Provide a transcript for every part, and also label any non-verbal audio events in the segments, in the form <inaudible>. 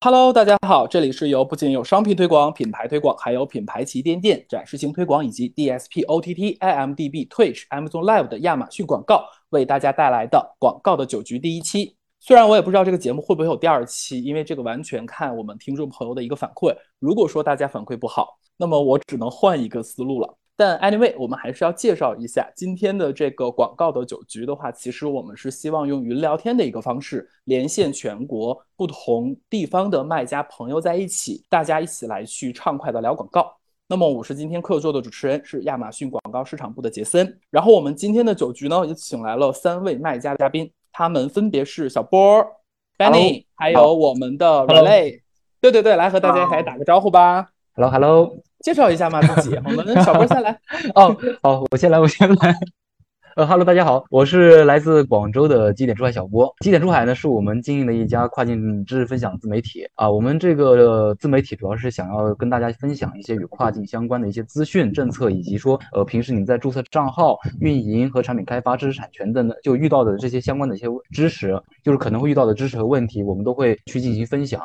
Hello，大家好，这里是由不仅有商品推广、品牌推广，还有品牌旗舰店、展示型推广以及 DSP、OTT、IMDB、Twitch、Amazon Live 的亚马逊广告为大家带来的广告的九局第一期。虽然我也不知道这个节目会不会有第二期，因为这个完全看我们听众朋友的一个反馈。如果说大家反馈不好，那么我只能换一个思路了。但 anyway，我们还是要介绍一下今天的这个广告的酒局的话，其实我们是希望用云聊天的一个方式，连线全国不同地方的卖家朋友在一起，大家一起来去畅快的聊广告。那么我是今天客座的主持人，是亚马逊广告市场部的杰森。然后我们今天的酒局呢，也请来了三位卖家嘉宾，他们分别是小波、Benny，还有我们的 Relay。对对对，来和大家来打个招呼吧。Hello，Hello。介绍一下嘛自己，<laughs> 我们小波先来。哦，好，我先来，我先来。呃，Hello，大家好，我是来自广州的基点珠海小波。基点珠海呢，是我们经营的一家跨境知识分享自媒体啊。我们这个自媒体主要是想要跟大家分享一些与跨境相关的一些资讯、政策，以及说呃平时你在注册账号、运营和产品开发、知识产权等等就遇到的这些相关的一些知识，就是可能会遇到的知识和问题，我们都会去进行分享。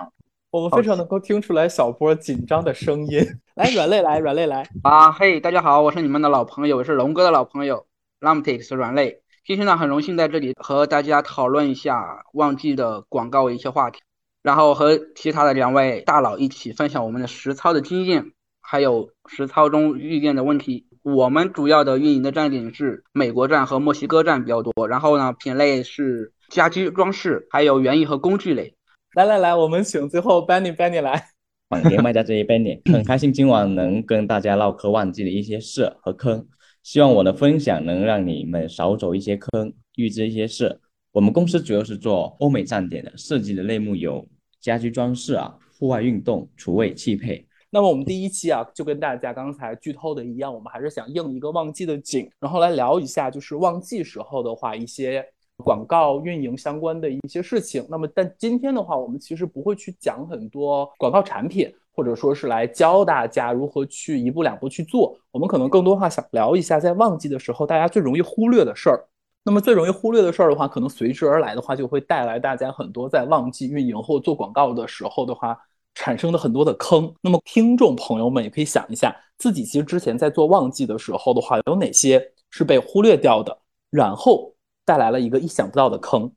我们非常能够听出来小波紧张的声音。来，软肋来，软肋来啊！嘿，大家好，我是你们的老朋友，我是龙哥的老朋友 l a m t i x 软肋。今天呢，很荣幸在这里和大家讨论一下旺季的广告一些话题，然后和其他的两位大佬一起分享我们的实操的经验，还有实操中遇见的问题。我们主要的运营的站点是美国站和墨西哥站比较多，然后呢，品类是家居装饰，还有园艺和工具类。来来来，我们请最后 Benny Benny 来。广电卖家这一 Benny，<laughs> 很开心今晚能跟大家唠嗑旺季的一些事和坑，希望我的分享能让你们少走一些坑，预知一些事。我们公司主要是做欧美站点的，设计的类目有家居装饰啊、户外运动、厨卫汽配。那么我们第一期啊，就跟大家刚才剧透的一样，我们还是想应一个旺季的景，然后来聊一下，就是旺季时候的话一些。广告运营相关的一些事情，那么但今天的话，我们其实不会去讲很多广告产品，或者说是来教大家如何去一步两步去做。我们可能更多话想聊一下，在旺季的时候，大家最容易忽略的事儿。那么最容易忽略的事儿的话，可能随之而来的话，就会带来大家很多在旺季运营或做广告的时候的话产生的很多的坑。那么听众朋友们也可以想一下，自己其实之前在做旺季的时候的话，有哪些是被忽略掉的，然后。带来了一个意想不到的坑，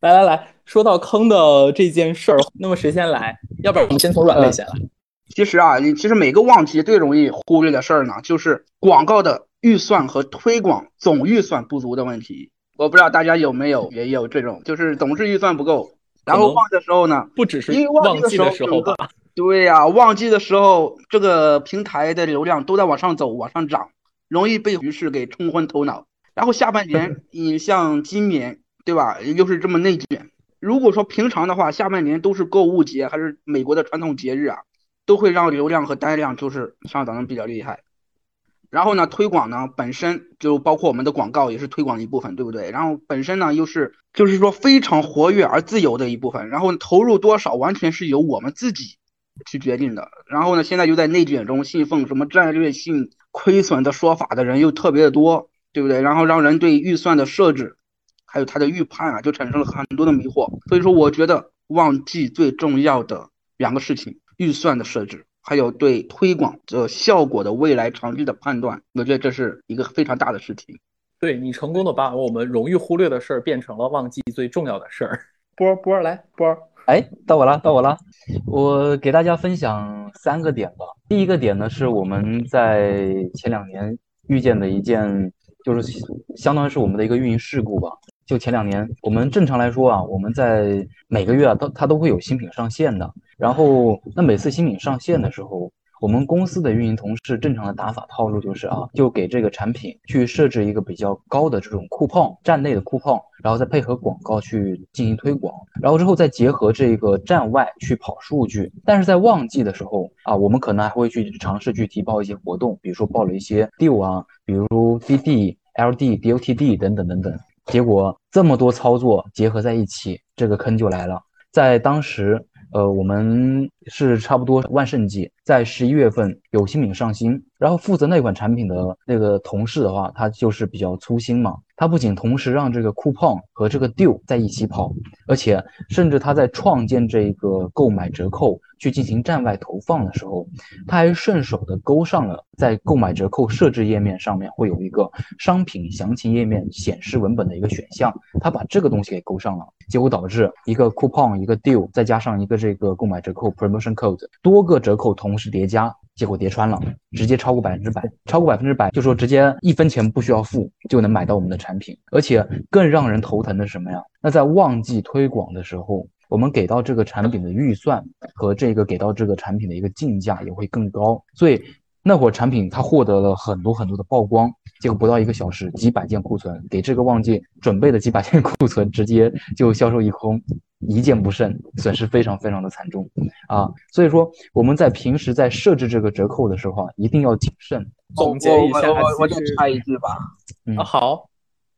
来来来说到坑的这件事儿，那么谁先来？要不然我们先从软肋先来。其实啊，其实每个旺季最容易忽略的事儿呢，就是广告的预算和推广总预算不足的问题。我不知道大家有没有也有这种，就是总是预算不够，然后旺的时候呢，不只是因为旺季的时候吧？对呀，旺季的时候，这个平台的流量都在往上走、往上涨，容易被局势给冲昏头脑。然后下半年，<laughs> 你像今年，对吧？又是这么内卷。如果说平常的话，下半年都是购物节，还是美国的传统节日啊，都会让流量和单量就是上涨的比较厉害。然后呢，推广呢本身就包括我们的广告也是推广的一部分，对不对？然后本身呢又是就是说非常活跃而自由的一部分。然后投入多少完全是由我们自己去决定的。然后呢，现在又在内卷中信奉什么战略性亏损的说法的人又特别的多。对不对？然后让人对预算的设置，还有它的预判啊，就产生了很多的迷惑。所以说，我觉得旺季最重要的两个事情：预算的设置，还有对推广的效果的未来长期的判断。我觉得这是一个非常大的事情。对你成功的把我们容易忽略的事儿变成了旺季最重要的事儿。波波来，波，哎，到我了，到我了。我给大家分享三个点吧。第一个点呢，是我们在前两年遇见的一件。就是相当于是我们的一个运营事故吧。就前两年，我们正常来说啊，我们在每个月啊，都它都会有新品上线的。然后，那每次新品上线的时候，我们公司的运营同事正常的打法套路就是啊，就给这个产品去设置一个比较高的这种库泡，站内的库泡，然后再配合广告去进行推广，然后之后再结合这个站外去跑数据。但是在旺季的时候啊，我们可能还会去尝试去提报一些活动，比如说报了一些 deal 啊，比如 DD、LD、DOTD 等等等等。结果这么多操作结合在一起，这个坑就来了。在当时。呃，我们是差不多万圣季，在十一月份有新品上新，然后负责那款产品的那个同事的话，他就是比较粗心嘛。他不仅同时让这个 coupon 和这个 deal 在一起跑，而且甚至他在创建这个购买折扣去进行站外投放的时候，他还顺手的勾上了在购买折扣设置页面上面会有一个商品详情页面显示文本的一个选项，他把这个东西给勾上了，结果导致一个 coupon 一个 deal 再加上一个这个购买折扣 promotion code 多个折扣同时叠加。结果叠穿了，直接超过百分之百，超过百分之百，就说直接一分钱不需要付就能买到我们的产品，而且更让人头疼的是什么呀？那在旺季推广的时候，我们给到这个产品的预算和这个给到这个产品的一个进价也会更高，所以那会儿产品它获得了很多很多的曝光，结果不到一个小时，几百件库存给这个旺季准备的几百件库存直接就销售一空。一件不剩，损失非常非常的惨重啊！所以说我们在平时在设置这个折扣的时候啊，一定要谨慎。总结一下，我我我再插一句吧。嗯啊，好，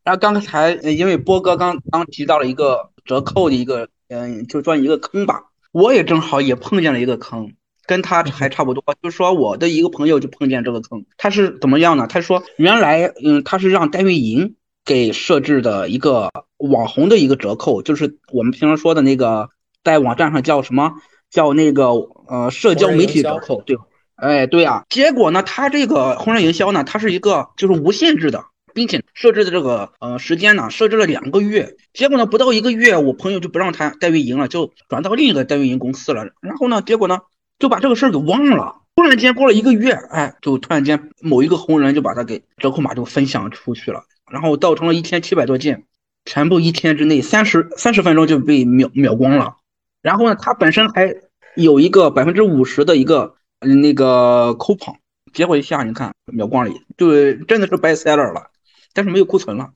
然后刚才因为波哥刚刚提到了一个折扣的一个，嗯，就钻一个坑吧，我也正好也碰见了一个坑，跟他还差不多。就是说我的一个朋友就碰见这个坑，他是怎么样呢？他说原来嗯，他是让代运营给设置的一个。网红的一个折扣，就是我们平常说的那个，在网站上叫什么？叫那个呃社交媒体折扣，对吧？哎，对啊。结果呢，他这个红人营销呢，它是一个就是无限制的，并且设置的这个呃时间呢，设置了两个月。结果呢，不到一个月，我朋友就不让他代运营了，就转到另一个代运营公司了。然后呢，结果呢，就把这个事儿给忘了。突然间过了一个月，哎，就突然间某一个红人就把他给折扣码就分享出去了，然后造成了一千七百多件。全部一天之内三十三十分钟就被秒秒光了，然后呢，他本身还有一个百分之五十的一个那个 coupon，结果一下你看秒光了，就真的是 best seller 了，但是没有库存了。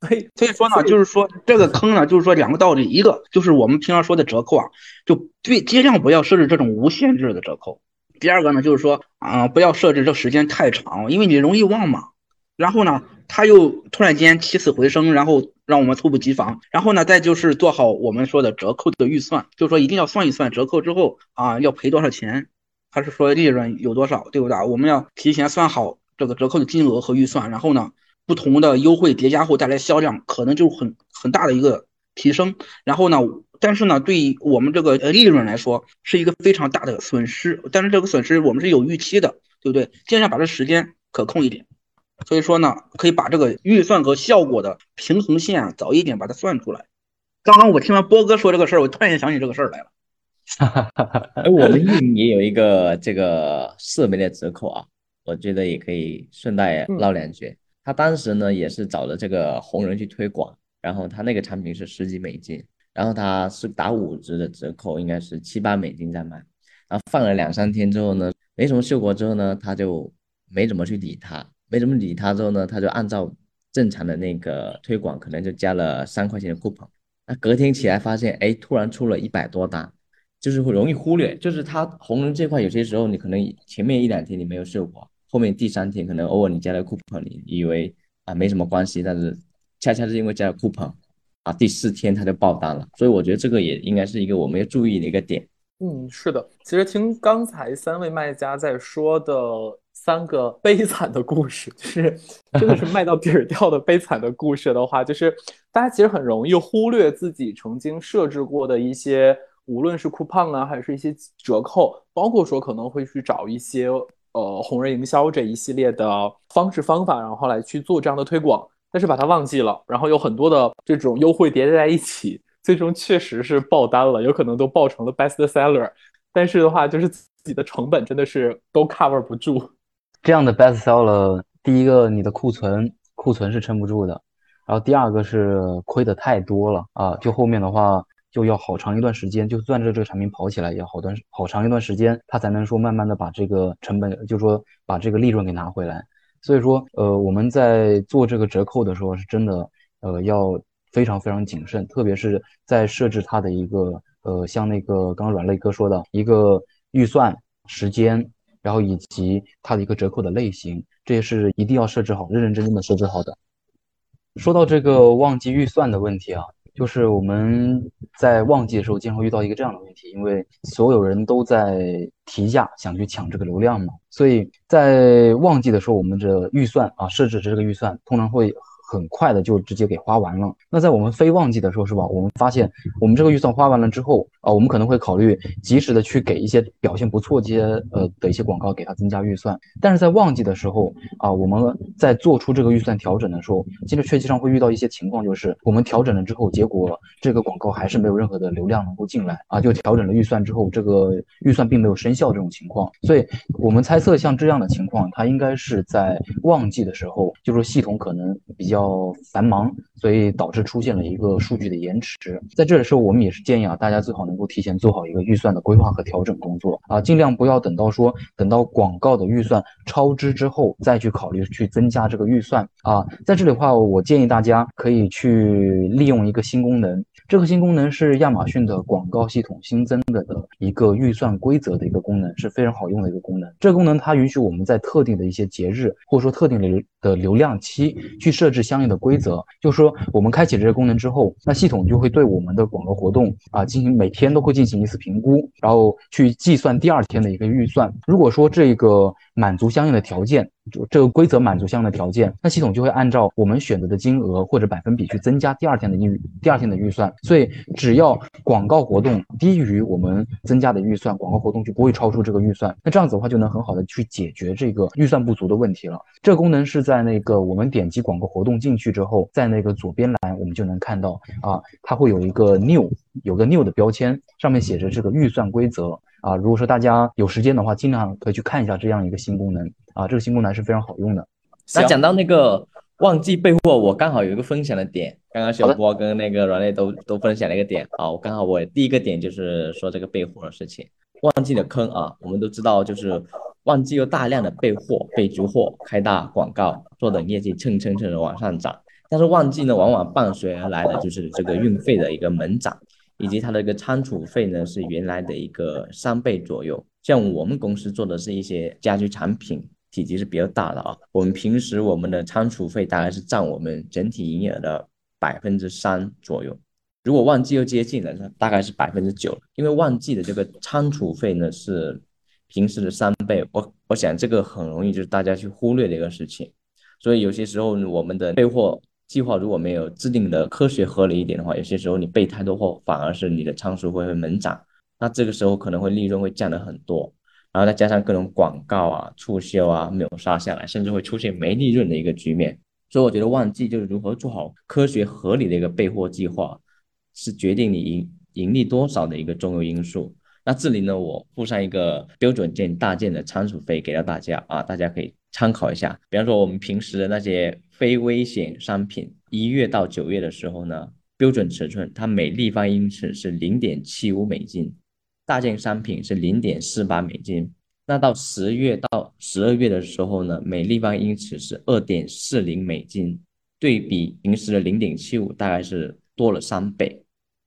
<laughs> 对，所以说呢，就是说这个坑呢，就是说两个道理，一个就是我们平常说的折扣啊，就对尽量不要设置这种无限制的折扣。第二个呢，就是说啊，不要设置这时间太长，因为你容易忘嘛。然后呢，他又突然间起死回生，然后。让我们猝不及防，然后呢，再就是做好我们说的折扣的预算，就是说一定要算一算折扣之后啊要赔多少钱，还是说利润有多少，对不对？我们要提前算好这个折扣的金额和预算，然后呢，不同的优惠叠加后带来销量可能就很很大的一个提升，然后呢，但是呢，对于我们这个呃利润来说是一个非常大的损失，但是这个损失我们是有预期的，对不对？尽量把这时间可控一点。所以说呢，可以把这个预算和效果的平衡线啊早一点把它算出来。刚刚我听完波哥说这个事儿，我突然间想起这个事儿来了。<laughs> 哎，我们运营也有一个这个设备的折扣啊，我觉得也可以顺带唠两句。他当时呢也是找了这个红人去推广，然后他那个产品是十几美金，然后他是打五折的折扣，应该是七八美金在卖。然后放了两三天之后呢，没什么效果之后呢，他就没怎么去理他。没怎么理他之后呢，他就按照正常的那个推广，可能就加了三块钱的 coupon。那隔天起来发现，哎，突然出了一百多单，就是会容易忽略。就是他红人这块，有些时候你可能前面一两天你没有效果，后面第三天可能偶尔你加了 coupon，你以为啊没什么关系，但是恰恰是因为加了 coupon，啊第四天他就爆单了。所以我觉得这个也应该是一个我们要注意的一个点。嗯，是的。其实听刚才三位卖家在说的。三个 <laughs> 悲惨的故事，就是真的是卖到底儿掉的悲惨的故事的话，就是大家其实很容易忽略自己曾经设置过的一些，无论是 coupon 啊，还是一些折扣，包括说可能会去找一些呃红人营销这一系列的方式方法，然后来去做这样的推广，但是把它忘记了，然后有很多的这种优惠叠加在一起，最终确实是爆单了，有可能都爆成了 best seller，但是的话就是自己的成本真的是都 cover 不住。这样的 best seller，第一个你的库存库存是撑不住的，然后第二个是亏的太多了啊，就后面的话就要好长一段时间，就算着这个产品跑起来，也要好段好长一段时间，它才能说慢慢的把这个成本，就说把这个利润给拿回来。所以说，呃，我们在做这个折扣的时候，是真的，呃，要非常非常谨慎，特别是在设置它的一个，呃，像那个刚刚软肋哥说的一个预算时间。然后以及它的一个折扣的类型，这也是一定要设置好、认认真真的设置好的。说到这个旺季预算的问题啊，就是我们在旺季的时候经常会遇到一个这样的问题，因为所有人都在提价，想去抢这个流量嘛，所以在旺季的时候，我们的预算啊设置这个预算通常会。很快的就直接给花完了。那在我们非旺季的时候，是吧？我们发现我们这个预算花完了之后啊，我们可能会考虑及时的去给一些表现不错、些呃的一些广告给它增加预算。但是在旺季的时候啊，我们在做出这个预算调整的时候，其实确实上会遇到一些情况，就是我们调整了之后，结果这个广告还是没有任何的流量能够进来啊。就调整了预算之后，这个预算并没有生效这种情况。所以我们猜测像这样的情况，它应该是在旺季的时候，就是系统可能比较。较繁忙，所以导致出现了一个数据的延迟。在这的时候，我们也是建议啊，大家最好能够提前做好一个预算的规划和调整工作啊，尽量不要等到说等到广告的预算超支之后再去考虑去增加这个预算啊。在这里的话，我建议大家可以去利用一个新功能，这个新功能是亚马逊的广告系统新增的的一个预算规则的一个功能，是非常好用的一个功能。这个功能它允许我们在特定的一些节日或者说特定的的流量期去设置。相应的规则，就是说我们开启这些功能之后，那系统就会对我们的广告活动啊进行每天都会进行一次评估，然后去计算第二天的一个预算。如果说这个满足相应的条件。就这个规则满足相应的条件，那系统就会按照我们选择的金额或者百分比去增加第二天的预第二天的预算。所以只要广告活动低于我们增加的预算，广告活动就不会超出这个预算。那这样子的话，就能很好的去解决这个预算不足的问题了。这个功能是在那个我们点击广告活动进去之后，在那个左边栏我们就能看到啊，它会有一个 new 有个 new 的标签，上面写着这个预算规则啊。如果说大家有时间的话，尽量可以去看一下这样一个新功能。啊，这个新功能是非常好用的。那讲到那个旺季备货，我刚好有一个分享的点。刚刚小波跟那个软肋都都分享了一个点。啊，我刚好我第一个点就是说这个备货的事情。旺季的坑啊，我们都知道，就是旺季有大量的备货、备足货、开大广告，坐等业绩蹭蹭蹭的往上涨。但是旺季呢，往往伴随而来的就是这个运费的一个猛涨，以及它的一个仓储费呢是原来的一个三倍左右。像我们公司做的是一些家居产品。体积是比较大的啊，我们平时我们的仓储费大概是占我们整体营业额的百分之三左右，如果旺季又接近了，那大概是百分之九。因为旺季的这个仓储费呢是平时的三倍，我我想这个很容易就是大家去忽略的一个事情，所以有些时候我们的备货计划如果没有制定的科学合理一点的话，有些时候你备太多货，反而是你的仓储费会猛涨，那这个时候可能会利润会降得很多。然后再加上各种广告啊、促销啊秒杀下来，甚至会出现没利润的一个局面。所以我觉得旺季就是如何做好科学合理的一个备货计划，是决定你盈盈利多少的一个重要因素。那这里呢，我附上一个标准件大件的仓储费给到大家啊，大家可以参考一下。比方说我们平时的那些非危险商品，一月到九月的时候呢，标准尺寸它每立方英尺是零点七五美金。大件商品是零点四八美金，那到十月到十二月的时候呢，每立方英尺是二点四零美金，对比平时的零点七五，大概是多了三倍。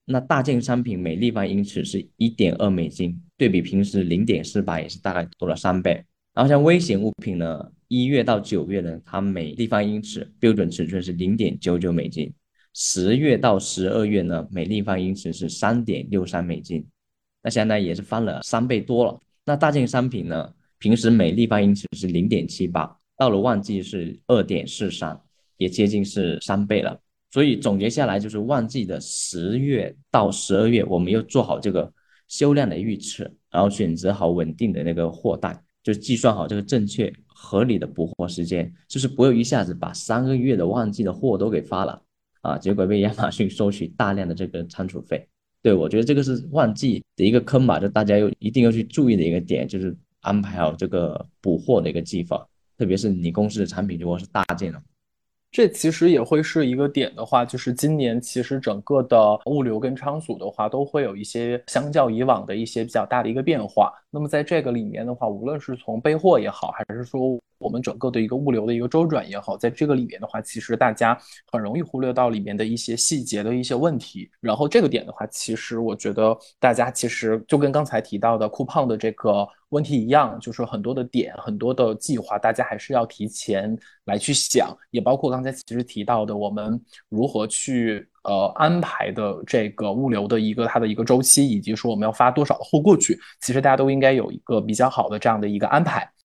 那大件商品每立方英尺是一点二美金，对比平时零点四八，也是大概多了三倍。然后像危险物品呢，一月到九月呢，它每立方英尺标准尺寸是零点九九美金，十月到十二月呢，每立方英尺是三点六三美金。那相当于也是翻了三倍多了。那大件商品呢？平时每立方英尺是零点七八，到了旺季是二点四三，也接近是三倍了。所以总结下来就是，旺季的十月到十二月，我们要做好这个销量的预测，然后选择好稳定的那个货代，就计算好这个正确合理的补货时间，就是不要一下子把三个月的旺季的货都给发了啊，结果被亚马逊收取大量的这个仓储费。对，我觉得这个是旺季的一个坑吧，就大家要一定要去注意的一个点，就是安排好这个补货的一个计划，特别是你公司的产品如果是大件的。这其实也会是一个点的话，就是今年其实整个的物流跟仓储的话，都会有一些相较以往的一些比较大的一个变化。那么在这个里面的话，无论是从备货也好，还是说我们整个的一个物流的一个周转也好，在这个里面的话，其实大家很容易忽略到里面的一些细节的一些问题。然后这个点的话，其实我觉得大家其实就跟刚才提到的酷胖的这个问题一样，就是很多的点、很多的计划，大家还是要提前来去想。也包括刚才其实提到的，我们如何去呃安排的这个物流的一个它的一个周期，以及说我们要发多少的货过去，其实大家都应该有一个比较好的这样的一个安排。